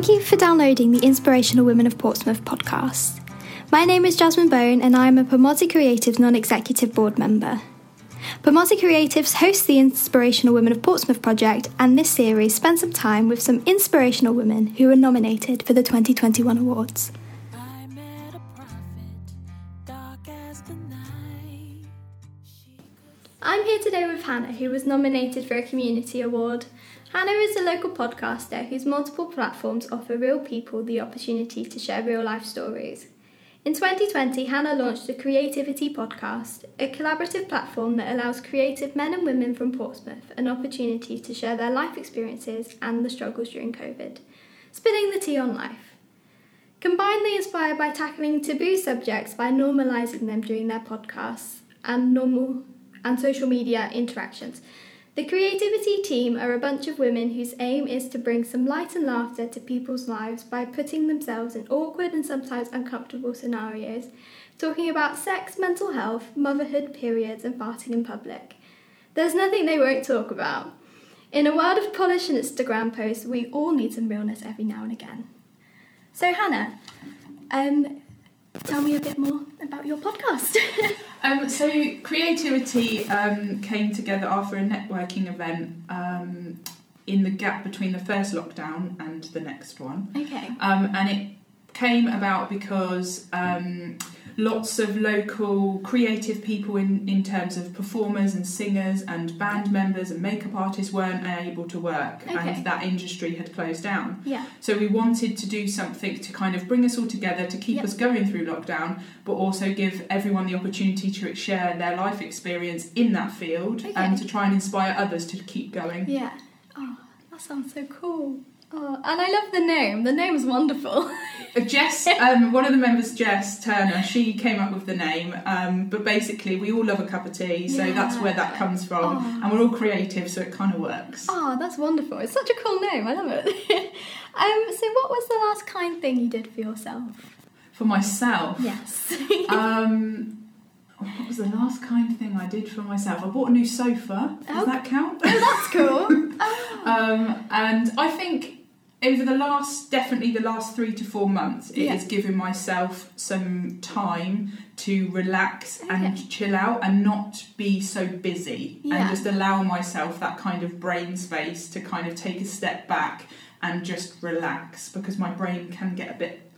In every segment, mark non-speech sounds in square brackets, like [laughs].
Thank you for downloading the Inspirational Women of Portsmouth podcast. My name is Jasmine Bone and I am a Pomozi Creatives non executive board member. Pomozi Creatives hosts the Inspirational Women of Portsmouth project, and this series spends some time with some inspirational women who were nominated for the 2021 awards. I'm here today with Hannah, who was nominated for a Community Award. Hannah is a local podcaster whose multiple platforms offer real people the opportunity to share real life stories. In 2020, Hannah launched the Creativity Podcast, a collaborative platform that allows creative men and women from Portsmouth an opportunity to share their life experiences and the struggles during COVID, spilling the tea on life. Combinedly inspired by tackling taboo subjects by normalising them during their podcasts and normal and social media interactions, the Creativity team are a bunch of women whose aim is to bring some light and laughter to people's lives by putting themselves in awkward and sometimes uncomfortable scenarios, talking about sex, mental health, motherhood, periods, and farting in public. There's nothing they won't talk about. In a world of polish and Instagram posts, we all need some realness every now and again. So, Hannah, um, tell me a bit more about your podcast. [laughs] um, so creativity um, came together after a networking event um, in the gap between the first lockdown and the next one. Okay. Um, and it came about because um, lots of local creative people in, in terms of performers and singers and band members and makeup artists weren't able to work Okay. and that industry had closed down. Yeah. So we wanted to do something to kind of bring us all together to keep Yep. us going through lockdown, but also give everyone the opportunity to share their life experience in that field Okay. and to try and inspire others to keep going. Yeah. Oh, that sounds so cool. Oh, and I love the name. The name's wonderful. Uh, Jess, um, one of the members, Jess Turner, she came up with the name. Um, but basically, we all love a cup of tea, so Yeah. that's where that comes from. Oh. And we're all creative, so it kind of works. Oh, that's wonderful. It's such a cool name. I love it. [laughs] um, so, what was the last kind thing you did for yourself? For myself, Yes. [laughs] um, what was the last kind thing I did for myself? I bought a new sofa. Does Oh. that count? oh, that's cool. [laughs] Oh. Um, and I think over the last, definitely the last three to four months, it has given myself some time to relax Okay. and chill out and not be so busy Yeah. and just allow myself that kind of brain space to kind of take a step back and just relax because my brain can get a bit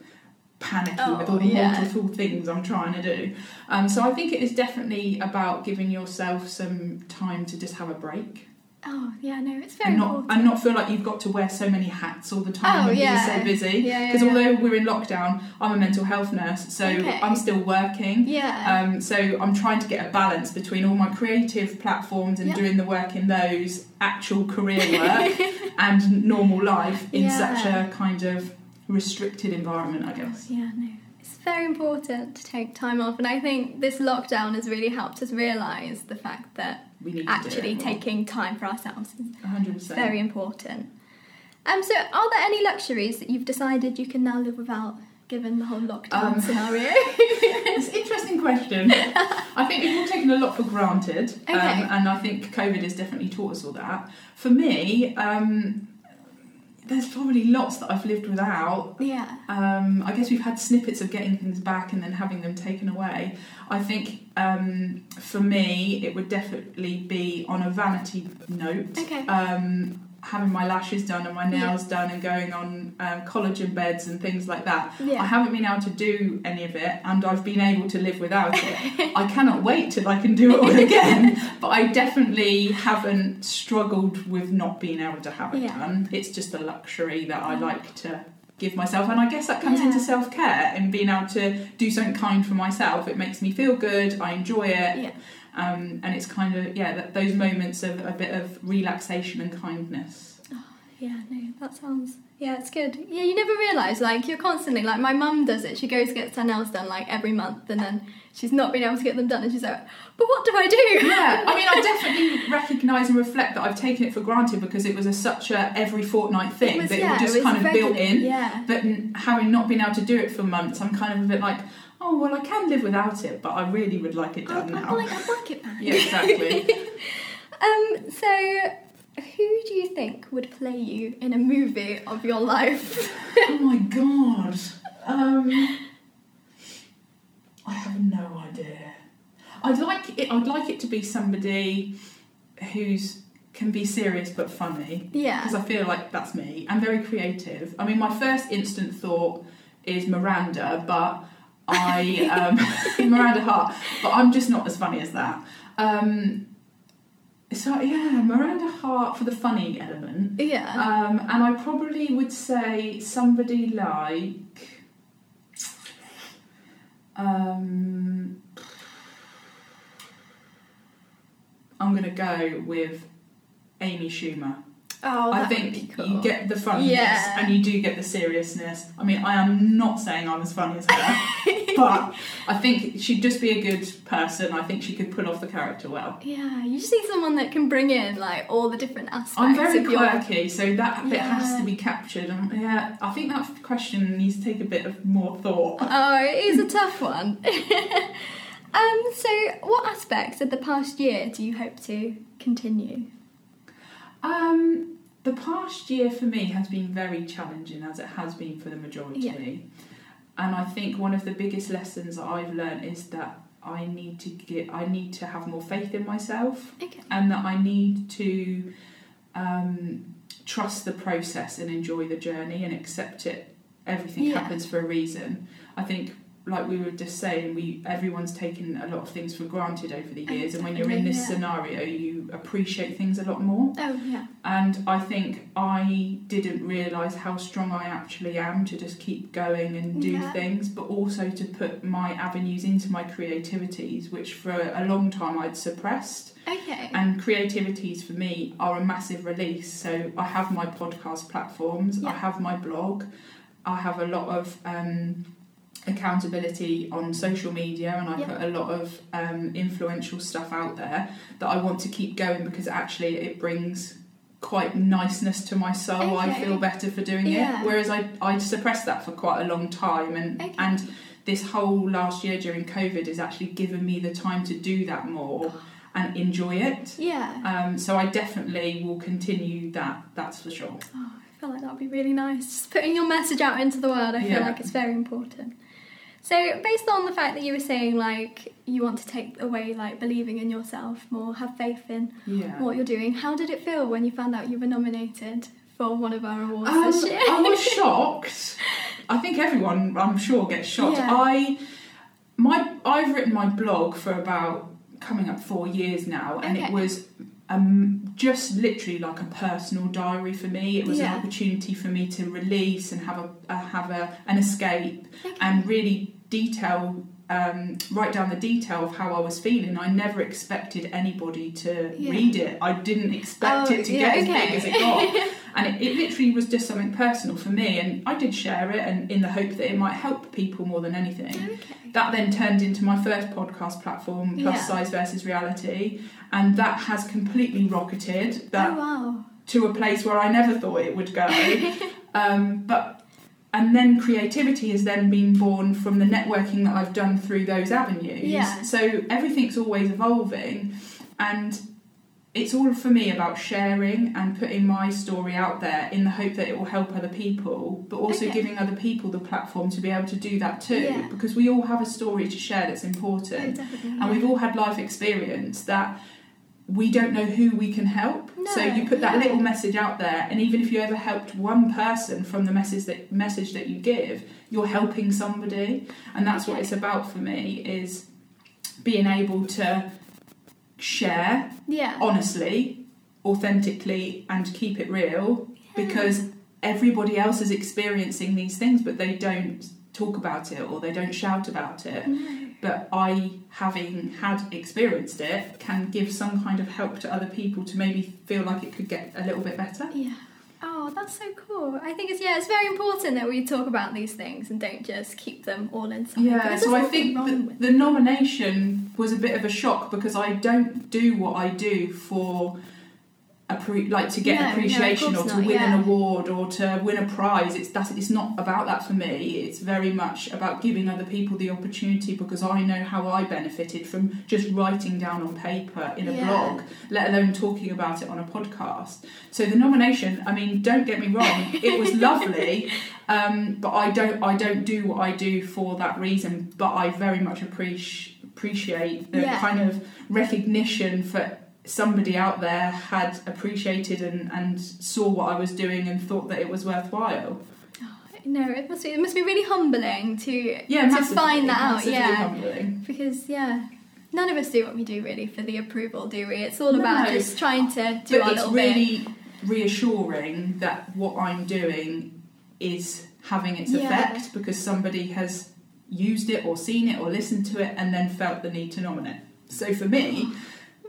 panicky Oh, with all the yeah. multiple things I'm trying to do. Um, so I think it is definitely about giving yourself some time to just have a break oh, yeah, no, it's very and not important. and not feel like you've got to wear so many hats all the time Oh, and yeah. be so busy. Yeah, yeah, Because yeah. although we're in lockdown, I'm a mental health nurse, so Okay. I'm still working. Yeah. Um, so I'm trying to get a balance between all my creative platforms and Yeah. doing the work in those, actual career [laughs] work, and normal life in such a kind of restricted environment, I guess. Yeah, no. It's very important to take time off, and I think this lockdown has really helped us realise the fact that We need actually to do it more. taking time for ourselves is 100%. very important. Um, so, are there any luxuries that you've decided you can now live without, given the whole lockdown Um, scenario? [laughs] It's an interesting question. [laughs] I think we've all taken a lot for granted, um, and I think COVID has definitely taught us all that. For me, um, there's probably lots that I've lived without. yeah. Um, I guess we've had snippets of getting things back and then having them taken away. I think um, for me, it would definitely be on a vanity note. Okay. Um, having my lashes done and my Yeah. nails done and going on um, collagen beds and things like that. Yeah. I haven't been able to do any of it and I've been able to live without it. [laughs] I cannot wait till I can do it all again, [laughs] but I definitely haven't struggled with not being able to have it Yeah. done. It's just a luxury that I like to give myself and I guess that comes Yeah. into self-care and being able to do something kind for myself. It makes me feel good, I enjoy it. Um, and it's kind of yeah, that, those moments of a bit of relaxation and kindness. Yeah, no, that sounds. Yeah, it's good. Yeah, you never realise, like, you're constantly, like, my mum does it. She goes to get her nails done, like, every month, and then she's not been able to get them done, and she's like, but what do I do? Yeah, I mean, I [laughs] definitely recognise and reflect that I've taken it for granted because it was a, such a every fortnight thing was- that yeah, it was it just was kind of built in. yeah. But having not been able to do it for months, I'm kind of a bit like, oh well, I can live without it, but I really would like it I'd, done I'd now. like, I'd like it back. Yeah, exactly. [laughs] Um, so Who do you think would play you in a movie of your life? oh my god. Um, I have no idea. I'd like it. I'd like it to be somebody who's can be serious but funny yeah. because I feel like that's me. I'm very creative. I mean, my first instant thought is Miranda, but I um, [laughs] Miranda Hart, but I'm just not as funny as that. Um, so yeah, Miranda Hart for the funny element. Yeah. Um, and I probably would say somebody like. Um, I'm going to go with Amy Schumer. Oh, I think cool. you get the funniness Yeah. and you do get the seriousness. I mean, I am not saying I'm as funny as her, [laughs] but I think she'd just be a good person. I think she could pull off the character well. Yeah, you just need someone that can bring in like all the different aspects I'm very of your quirky, so that bit has to be captured. Um, yeah, I think that question needs to take a bit of more thought. Oh, it is a [laughs] tough one. [laughs] um, so what aspects of the past year do you hope to continue? Um, the past year for me has been very challenging, as it has been for the majority. Yeah. And I think one of the biggest lessons that I've learned is that I need to get, I need to have more faith in myself, Okay. and that I need to um, trust the process and enjoy the journey and accept it. Everything Yeah. happens for a reason. I think. Like we were just saying, we everyone's taken a lot of things for granted over the years, and when you're in this Definitely, scenario, you appreciate things a lot more. Oh yeah. And I think I didn't realise how strong I actually am to just keep going and do Yeah. things, but also to put my avenues into my creativities, which for a long time I'd suppressed. Okay. And creativities for me are a massive release. So I have my podcast platforms, Yeah. I have my blog, I have a lot of um, accountability on social media, and I Yeah. put a lot of um, influential stuff out there that I want to keep going because actually it brings quite niceness to my soul. I feel better for doing Yeah. it. Whereas I I suppressed that for quite a long time, and Okay. and this whole last year during COVID has actually given me the time to do that more and enjoy it. yeah. Um, so I definitely will continue that. That's for sure. Oh, I feel like that would be really nice. Just putting your message out into the world, I feel Yeah. like it's very important. So, based on the fact that you were saying, like, you want to take away, like, believing in yourself more, have faith in Yeah. what you're doing, how did it feel when you found out you were nominated for one of our awards Um, this year? I was [laughs] shocked. I think everyone, I'm sure, gets shocked. Yeah. I, my, I've written my blog for about coming up four years now, and Okay. it was um, just literally like a personal diary for me. It was Yeah. an opportunity for me to release and have a, have a an escape Okay. and really detail. Um, write down the detail of how I was feeling. I never expected anybody to Yeah. read it. I didn't expect Oh, it to yeah, get okay. as big as it got [laughs] and it, it literally was just something personal for me and i did share it and in the hope that it might help people more than anything okay. that then turned into my first podcast platform plus Yeah. size versus reality and that has completely rocketed that Oh, wow. to a place where i never thought it would go [laughs] um, but and then creativity has then been born from the networking that i've done through those avenues Yeah. so everything's always evolving and it's all for me about sharing and putting my story out there in the hope that it will help other people, but also Okay. giving other people the platform to be able to do that too. Yeah. Because we all have a story to share that's Oh, important. definitely. and we've all had life experience that we don't know who we can help. so you put that yeah. little message out there, and even if you ever helped one person from the message that message that you give, you're helping somebody, and that's what it's about for me is being able to share yeah. honestly, authentically, and keep it real because everybody else is experiencing these things, but they don't talk about it or they don't shout about it. No. But I, having had experienced it, can give some kind of help to other people to maybe feel like it could get a little bit better. Yeah. Oh, that's so cool. I think it's yeah, it's very important that we talk about these things and don't just keep them all inside. Yeah, so I think the, the nomination was a bit of a shock because I don't do what I do for appre- like to get No, no, appreciation course or to not, win yeah. an award or to win a prize. It's that it's not about that for me. It's very much about giving other people the opportunity because I know how I benefited from just writing down on paper in a Yeah. blog, let alone talking about it on a podcast. So the nomination, I mean, don't get me wrong, it was lovely, [laughs] um, but I don't I don't do what I do for that reason. But I very much appreciate appreciate the Yeah. kind of recognition for somebody out there had appreciated and, and saw what I was doing and thought that it was worthwhile. Oh, no, it must be it must be really humbling to Yeah, to find that out. Yeah, humbling. because yeah, none of us do what we do really for the approval, do we? It's all No. about just trying to do but our it's little bit. really reassuring that what I'm doing is having its Yeah. effect because somebody has used it or seen it or listened to it and then felt the need to nominate. So for me, It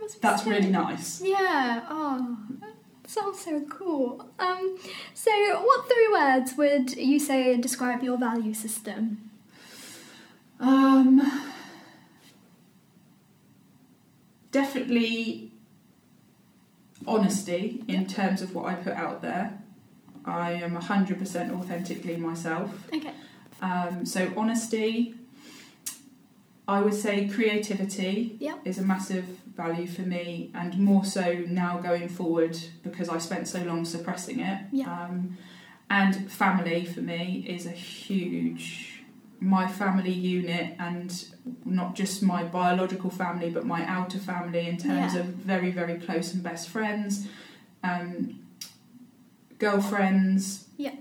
must be that's really nice. Yeah. Oh, that sounds so cool. Um, so what three words would you say describe your value system? Um, definitely honesty in terms of what I put out there. I am 100% authentically myself. Okay. Um, so, honesty, I would say creativity Yeah. is a massive value for me, and more so now going forward because I spent so long suppressing it. Yeah. Um, and family for me is a huge my family unit and not just my biological family but my outer family in terms Yeah. of very very close and best friends um, girlfriends Yeah.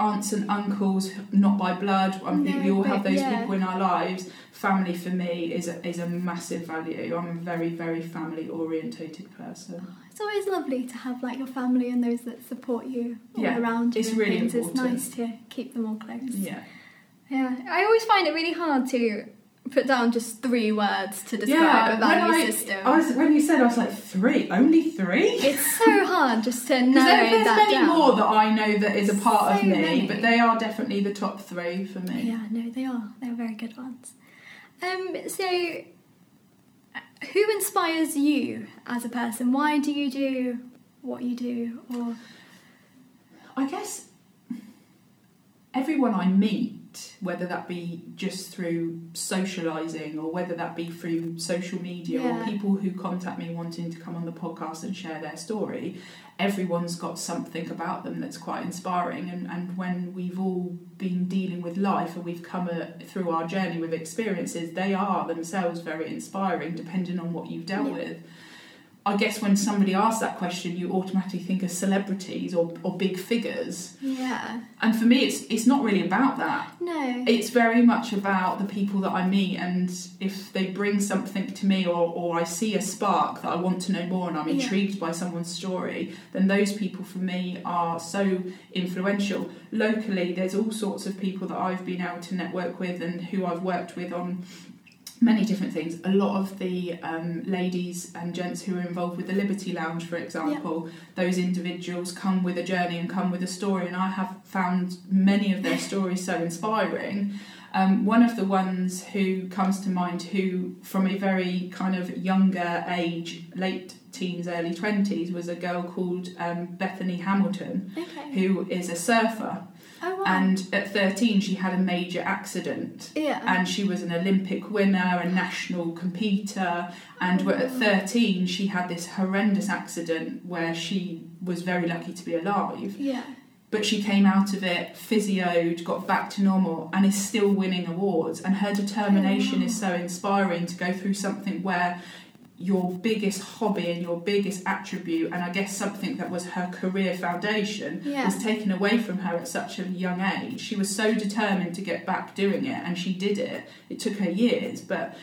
Aunts and uncles not by blood i think No, we all have those yeah. people in our lives family for me is a, is a massive value i'm a very very family orientated person oh, It's always lovely to have like your family and those that support you all Yeah, around you. it's really things. It's nice to keep them all close. yeah Yeah, I always find it really hard to put down just three words to describe a value when I, system. I was, when you said, I was like, three? Only three? It's so hard just to [laughs] there, there's that many down. more that I know that is a part of me, many. but they are definitely the top three for me. Yeah, no, they are. They're very good ones. Um, so, who inspires you as a person? Why do you do what you do? Or I guess everyone I meet, whether that be just through socialising or whether that be through social media Yeah. or people who contact me wanting to come on the podcast and share their story, everyone's got something about them that's quite inspiring. And, and when we've all been dealing with life and we've come a, through our journey with experiences, they are themselves very inspiring depending on what you've dealt Yeah. with. I guess when somebody asks that question, you automatically think of celebrities or, or big figures. yeah, And for me, it's it's not really about that. no, It's very much about the people that I meet, and if they bring something to me, or, or I see a spark that I want to know more, and I'm Yeah. intrigued by someone's story, then those people for me are so influential. Locally, there's all sorts of people that I've been able to network with, and who I've worked with on many different things. A lot of the um, ladies and gents who are involved with the Liberty Lounge, for example, those individuals come with a journey and come with a story, and I have found many of their stories so inspiring. Um, one of the ones who comes to mind, who from a very kind of younger age, late teens, early 20s, was a girl called um, Bethany Hamilton, okay. who is a surfer. Oh wow. And at 13, she had a major accident yeah. and she was an Olympic winner, a national competitor, and Oh, at 13 she had this horrendous accident where she was very lucky to be alive, yeah. but she came out of it physioed, got back to normal, and is still winning awards. And her determination Oh, is so inspiring to go through something where your biggest hobby and your biggest attribute, and I guess something that was her career foundation, Yeah. was taken away from her at such a young age. She was so determined to get back doing it, and she did it. It took her years, but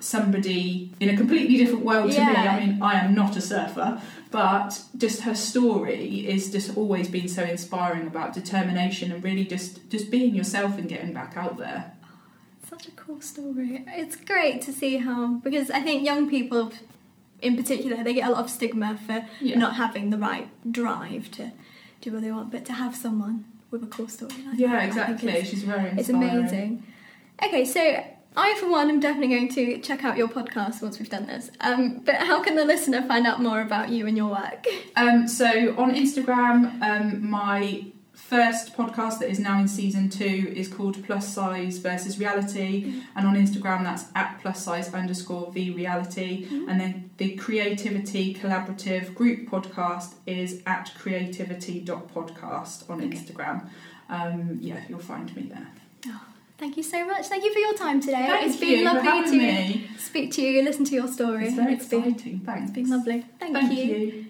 somebody in a completely different world to me. I mean, I am not a surfer, but just her story is just always been so inspiring about determination and really just just being yourself and getting back out there. Such a cool story. It's great to see how because I think young people, in particular, they get a lot of stigma for Yeah. not having the right drive to do what they want, but to have someone with a cool story. Like Yeah, that, exactly. She's very It's inspiring. amazing. Okay, so I, for one, am definitely going to check out your podcast once we've done this. Um, but how can the listener find out more about you and your work? Um, so on Instagram, um, my first podcast that is now in season two is called Plus Size versus Reality, mm-hmm. and on Instagram that's at plus size underscore v reality, mm-hmm. and then the Creativity Collaborative Group podcast is at creativity.podcast on okay. Instagram. Um, yeah, you'll find me there. Oh, thank you so much. Thank you for your time today. Thank it's been lovely to me. speak to you, listen to your story. It's very it's exciting. Been, Thanks. It's been lovely. Thank, thank you. you.